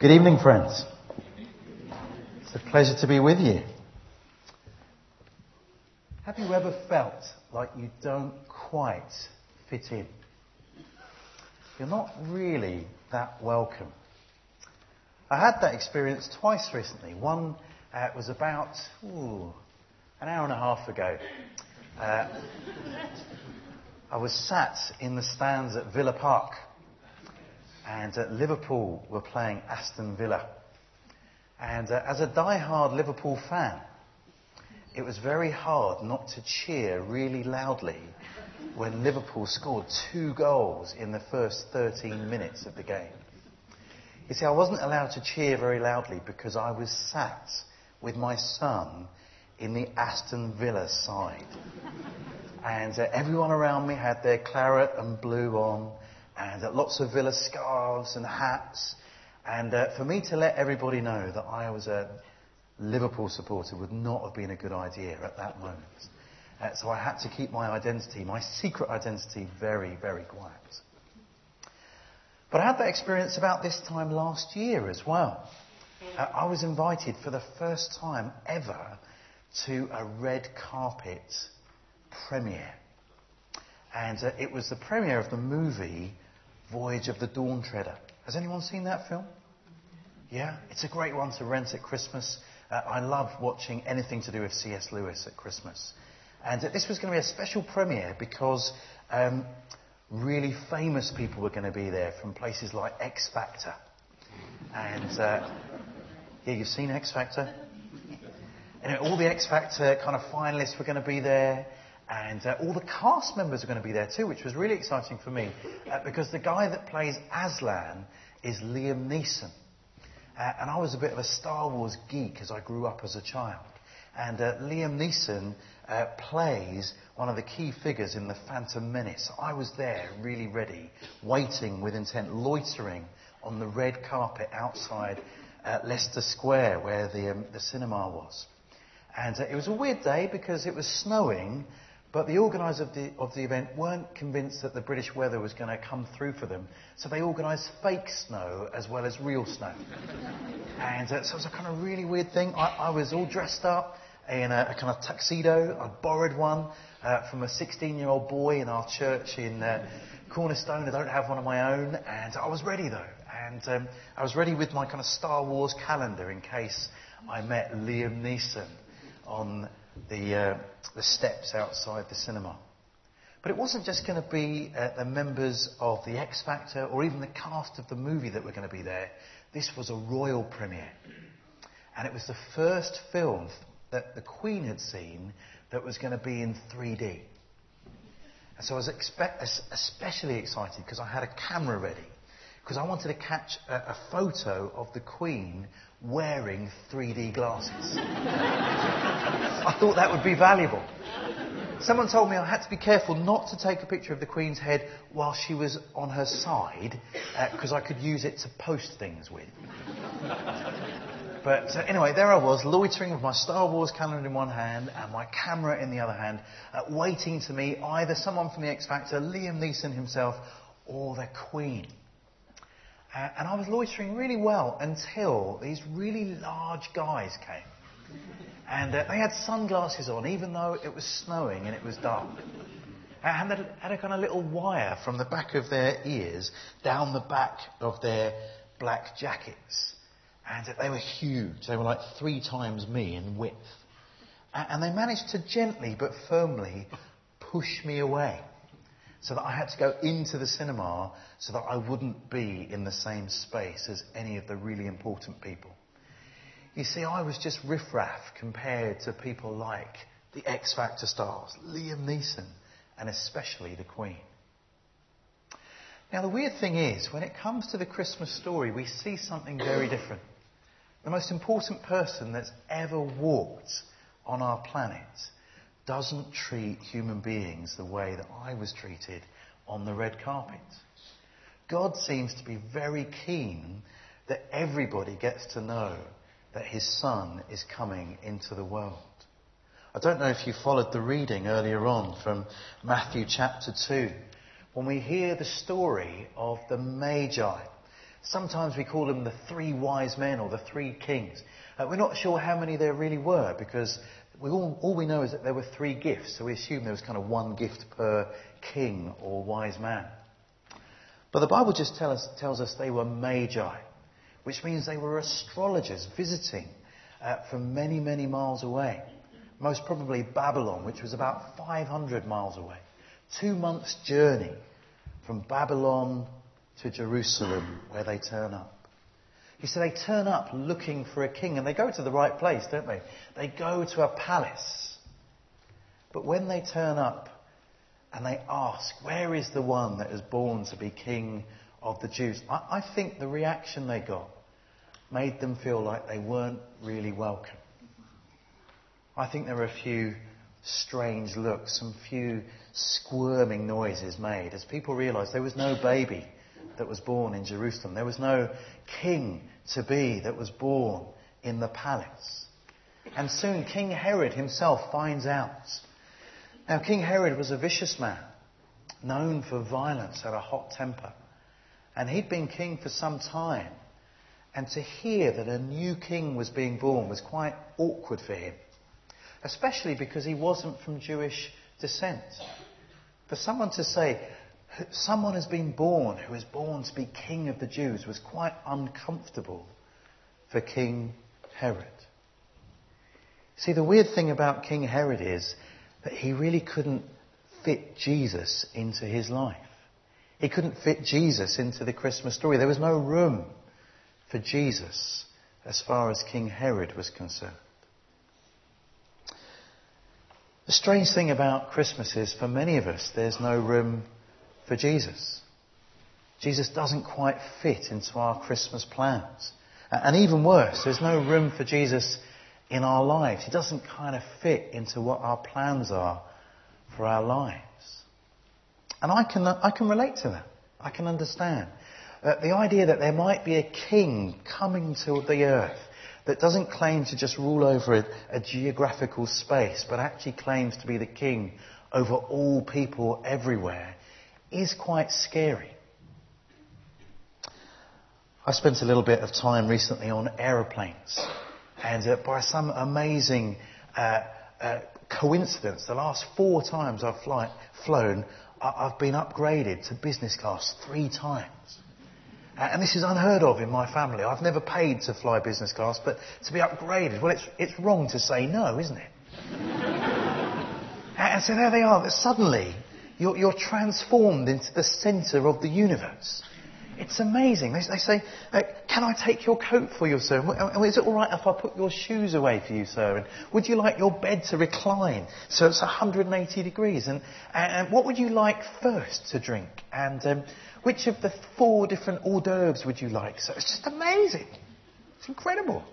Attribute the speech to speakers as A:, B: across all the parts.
A: Good evening, friends. It's a pleasure to be with you. Have you ever felt like you don't quite fit in? You're not really that welcome. I had that experience twice recently. One uh, was about ooh, an hour and a half ago. Uh, I was sat in the stands at Villa Park, and uh, Liverpool were playing Aston Villa. And uh, as a die-hard Liverpool fan, it was very hard not to cheer really loudly when Liverpool scored two goals in the first 13 minutes of the game. You see, I wasn't allowed to cheer very loudly because I was sat with my son in the Aston Villa side. And uh, everyone around me had their claret and blue on, and uh, lots of Villa scarves and hats. And uh, for me to let everybody know that I was a Liverpool supporter would not have been a good idea at that moment. Uh, so I had to keep my identity, my secret identity, very, very quiet. But I had that experience about this time last year as well. Uh, I was invited for the first time ever to a red carpet premiere. And uh, it was the premiere of the movie Voyage of the Dawn Treader. Has anyone seen that film? Yeah? It's a great one to rent at Christmas. Uh, I love watching anything to do with C.S. Lewis at Christmas. And this was going to be a special premiere because um, really famous people were going to be there from places like X Factor. And uh, yeah, you've seen X Factor? And all the X Factor kind of finalists were going to be there. And uh, all the cast members are going to be there too, which was really exciting for me. Uh, because the guy that plays Aslan is Liam Neeson. Uh, and I was a bit of a Star Wars geek as I grew up as a child. And uh, Liam Neeson uh, plays one of the key figures in The Phantom Menace. I was there, really ready, waiting with intent, loitering on the red carpet outside Leicester Square, where the, um, the cinema was. And uh, it was a weird day because it was snowing, but the organisers of the, of the event weren't convinced that the British weather was going to come through for them, so they organised fake snow as well as real snow. and uh, so it was a kind of really weird thing. I, I was all dressed up in a, a, kind of tuxedo. I borrowed one uh, from a 16 year old boy in our church in uh, Cornerstone. I don't have one of my own, and I was ready though. And um, I was ready with my kind of Star Wars calendar in case I met Liam Neeson on the, uh, the steps outside the cinema. But it wasn't just going to be uh, the members of the X Factor or even the cast of the movie that were going to be there. This was a royal premiere. And it was the first film that the Queen had seen that was going to be in 3D. And so I was especially excited because I had a camera ready. Because I wanted to catch a, a photo of the Queen wearing 3D glasses. I thought that would be valuable. Someone told me I had to be careful not to take a picture of the Queen's head while she was on her side, because uh, I could use it to post things with. But uh, anyway, there I was, loitering with my Star Wars calendar in one hand and my camera in the other hand, uh, waiting to meet either someone from the X Factor, Liam Neeson himself, or the Queen. Uh, and I was loitering really well until these really large guys came. And uh, they had sunglasses on, even though it was snowing and it was dark. And they had a kind of little wire from the back of their ears down the back of their black jackets. And they were huge. They were like three times me in width. And they managed to gently but firmly push me away so that I had to go into the cinema so that I wouldn't be in the same space as any of the really important people. You see, I was just riffraff compared to people like the X Factor stars, Liam Neeson, and especially the Queen. Now, the weird thing is, when it comes to the Christmas story, we see something very different. The most important person that's ever walked on our planet doesn't treat human beings the way that I was treated on the red carpet. God seems to be very keen that everybody gets to know that his son is coming into the world. I don't know if you followed the reading earlier on from Matthew chapter 2, when we hear the story of the Magi, Sometimes we call them the three wise men or the three kings. Uh, we're not sure how many there really were because we all, all we know is that there were three gifts, so we assume there was kind of one gift per king or wise man. But the Bible just tell us, tells us they were magi, which means they were astrologers visiting uh, from many, many miles away. Most probably Babylon, which was about 500 miles away. Two months' journey from Babylon to Jerusalem, where they turn up. You see, they turn up looking for a king, and they go to the right place, don't they? They go to a palace. But when they turn up and they ask, Where is the one that is born to be king of the Jews? I, I think the reaction they got made them feel like they weren't really welcome. I think there were a few strange looks, some few squirming noises made as people realized there was no baby that was born in Jerusalem. There was no king to be that was born in the palace. And soon King Herod himself finds out. Now, King Herod was a vicious man, known for violence, had a hot temper. And he'd been king for some time. And to hear that a new king was being born was quite awkward for him, especially because he wasn't from Jewish descent. For someone to say, someone has been born who is born to be king of the Jews was quite uncomfortable for King Herod. See, the weird thing about King Herod is that he really couldn't fit Jesus into his life. He couldn't fit Jesus into the Christmas story. There was no room for Jesus as far as King Herod was concerned. The strange thing about Christmas is, for many of us, there's no room for Jesus. Jesus doesn't quite fit into our Christmas plans. And even worse, there's no room for Jesus in our lives. He doesn't kind of fit into what our plans are for our lives. And I can, I can relate to that. I can understand. Uh, the idea that there might be a king coming to the earth that doesn't claim to just rule over a, a geographical space, but actually claims to be the king over all people everywhere is quite scary. I spent a little bit of time recently on aeroplanes, and uh, by some amazing uh, uh, coincidence, the last four times I've fly, flown, I've been upgraded to business class three times. And this is unheard of in my family. I've never paid to fly business class, but to be upgraded, well, it's, it's wrong to say no, isn't it? and so there they are. Suddenly, you're, you're transformed into the centre of the universe. It's amazing. They, they say, uh, Can I take your coat for you, sir? And is it all right if I put your shoes away for you, sir? And would you like your bed to recline so it's 180 degrees? And, and what would you like first to drink? And um, which of the four different hors d'oeuvres would you like? So it's just amazing. It's incredible.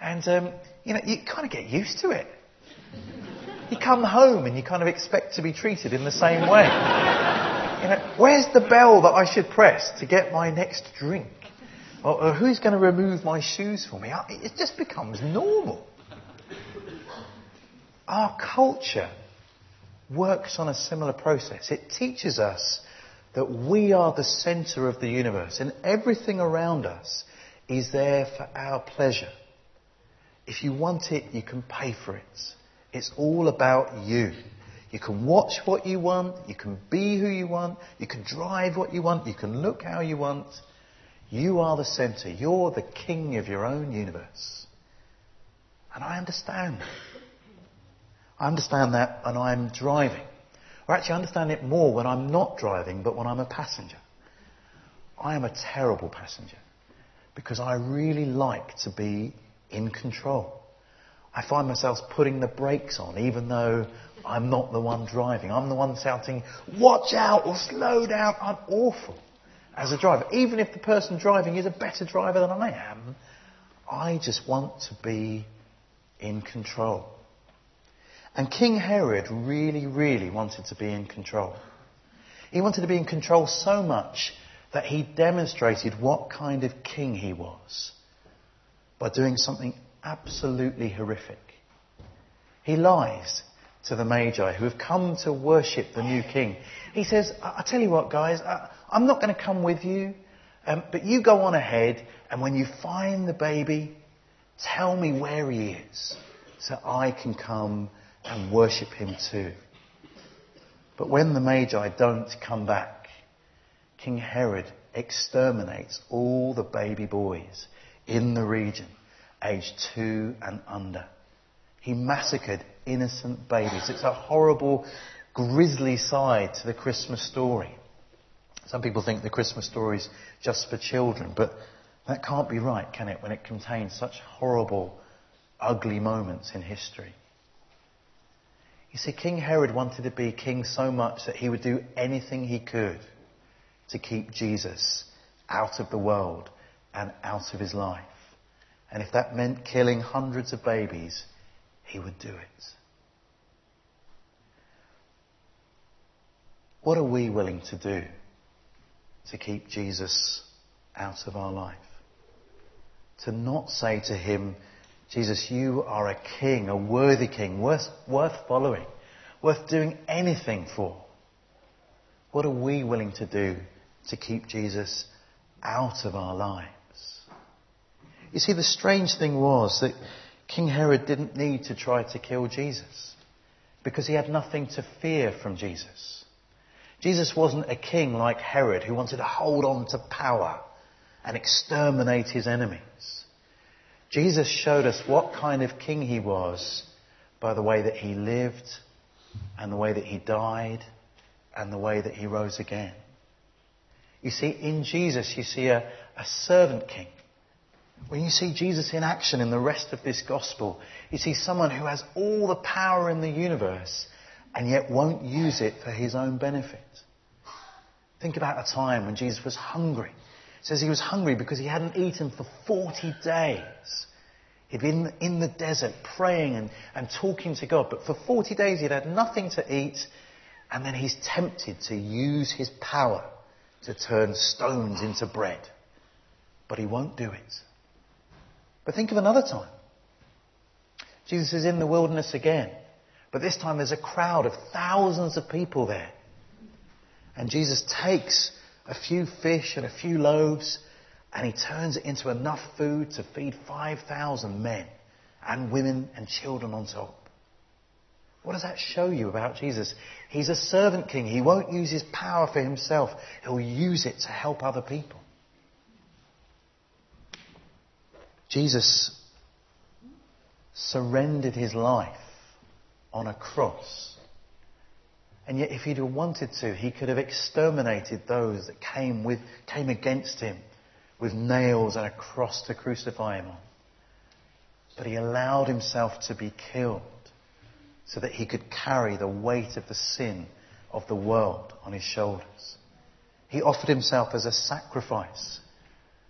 A: And, um, you know, you kind of get used to it. You come home and you kind of expect to be treated in the same way. You know, where's the bell that I should press to get my next drink? Or, or who's going to remove my shoes for me? It just becomes normal. Our culture works on a similar process. It teaches us that we are the center of the universe and everything around us is there for our pleasure. If you want it, you can pay for it. It's all about you. You can watch what you want, you can be who you want, you can drive what you want, you can look how you want. You are the center. You're the king of your own universe. And I understand. I understand that when I'm driving. Or actually, I understand it more when I'm not driving, but when I'm a passenger. I am a terrible passenger because I really like to be in control. I find myself putting the brakes on, even though I'm not the one driving. I'm the one shouting, watch out or slow down. I'm awful as a driver. Even if the person driving is a better driver than I am, I just want to be in control. And King Herod really, really wanted to be in control. He wanted to be in control so much that he demonstrated what kind of king he was by doing something absolutely horrific. He lies to the Magi who have come to worship the new king. He says, I, tell you what, guys, I, am not going to come with you. Um, but you go on ahead, and when you find the baby, tell me where he is, so I can come and worship him too. But when the Magi don't come back, King Herod exterminates all the baby boys in the region, aged two and under. He massacred innocent babies. It's a horrible, grisly side to the Christmas story. Some people think the Christmas story is just for children, but that can't be right, can it, when it contains such horrible, ugly moments in history? You see, King Herod wanted to be king so much that he would do anything he could to keep Jesus out of the world and out of his life. And if that meant killing hundreds of babies, he would do it. What are we willing to do to keep Jesus out of our life? To not say to him, Jesus, you are a king, a worthy king, worth, worth following, worth doing anything for. What are we willing to do to keep Jesus out of our lives? You see, the strange thing was that King Herod didn't need to try to kill Jesus because he had nothing to fear from Jesus. Jesus wasn't a king like Herod who wanted to hold on to power and exterminate his enemies. Jesus showed us what kind of king he was by the way that he lived and the way that he died and the way that he rose again. You see, in Jesus, you see a, a servant king. When you see Jesus in action in the rest of this gospel, you see someone who has all the power in the universe and yet won't use it for his own benefit. Think about a time when Jesus was hungry. It says he was hungry because he hadn't eaten for 40 days. He'd been in the desert praying and, and talking to God, but for 40 days he'd had nothing to eat, and then he's tempted to use his power to turn stones into bread. But he won't do it. But think of another time. Jesus is in the wilderness again. But this time there's a crowd of thousands of people there. And Jesus takes a few fish and a few loaves and he turns it into enough food to feed 5,000 men and women and children on top. What does that show you about Jesus? He's a servant king. He won't use his power for himself. He'll use it to help other people. Jesus surrendered his life on a cross. And yet, if he'd have wanted to, he could have exterminated those that came, with, came against him with nails and a cross to crucify him on. But he allowed himself to be killed so that he could carry the weight of the sin of the world on his shoulders. He offered himself as a sacrifice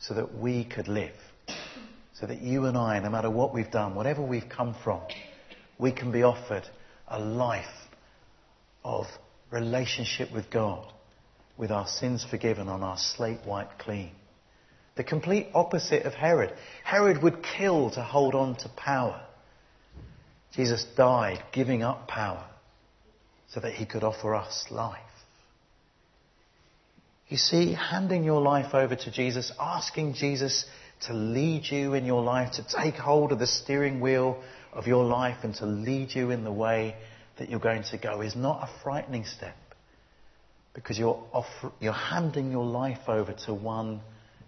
A: so that we could live. So that you and I, no matter what we've done, whatever we've come from, we can be offered a life of relationship with God, with our sins forgiven on our slate white clean. The complete opposite of Herod. Herod would kill to hold on to power. Jesus died giving up power so that he could offer us life. You see, handing your life over to Jesus, asking Jesus to lead you in your life, to take hold of the steering wheel of your life and to lead you in the way that you're going to go is not a frightening step because you're, offer, you're handing your life over to one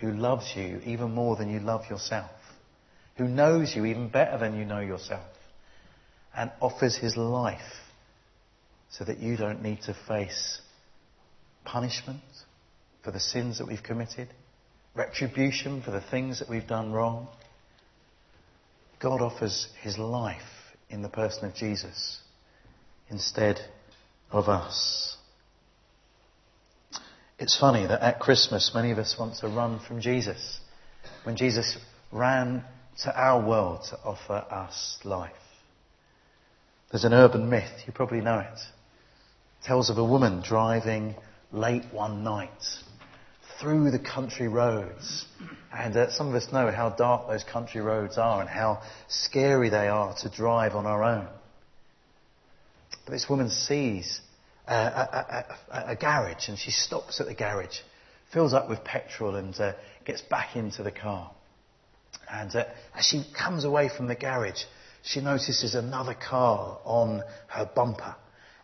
A: who loves you even more than you love yourself, who knows you even better than you know yourself, and offers his life so that you don't need to face punishment for the sins that we've committed, retribution for the things that we've done wrong. God offers his life in the person of Jesus instead of us. It's funny that at Christmas many of us want to run from Jesus when Jesus ran to our world to offer us life. There's an urban myth, you probably know it. tells of a woman driving late one night through the country roads. And uh, some of us know how dark those country roads are and how scary they are to drive on our own. But this woman sees a, a, a, a garage and she stops at the garage, fills up with petrol and uh, gets back into the car. And uh, as she comes away from the garage, she notices another car on her bumper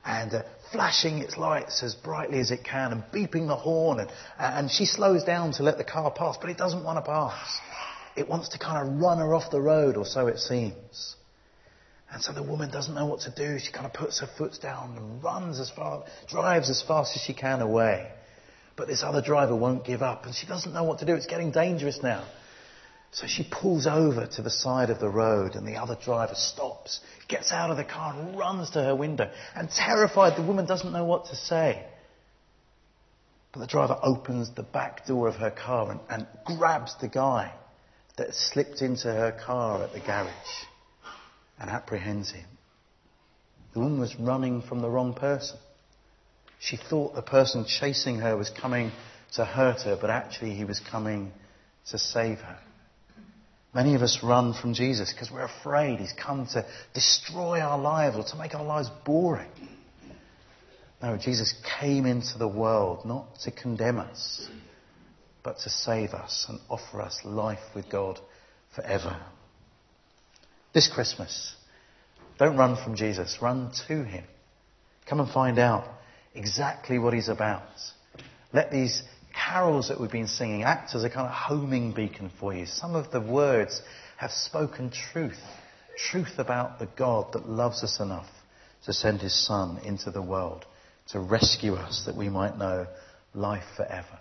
A: and uh, flashing its lights as brightly as it can and beeping the horn. And, and she slows down to let the car pass, but it doesn't want to pass. It wants to kind of run her off the road, or so it seems. And so the woman doesn't know what to do. She kind of puts her foot down and runs as far, drives as fast as she can away. But this other driver won't give up and she doesn't know what to do. It's getting dangerous now. So she pulls over to the side of the road and the other driver stops, gets out of the car and runs to her window. And terrified, the woman doesn't know what to say. But the driver opens the back door of her car and, and grabs the guy that slipped into her car at the garage and apprehends him. The woman was running from the wrong person. She thought the person chasing her was coming to hurt her, but actually he was coming to save her. Many of us run from Jesus because we're afraid he's come to destroy our lives or to make our lives boring. No, Jesus came into the world not to condemn us, but to save us and offer us life with God forever. This Christmas, don't run from Jesus, run to him. Come and find out exactly what he's about. Let these carols that we've been singing act as a kind of homing beacon for you. Some of the words have spoken truth, truth about the God that loves us enough to send his Son into the world to rescue us that we might know life forever.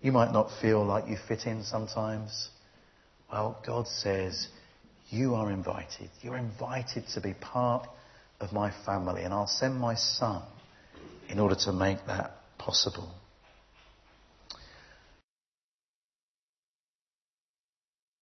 A: You might not feel like you fit in sometimes. Well, God says, you are invited. You're invited to be part of my family, and I'll send my son in order to make that possible.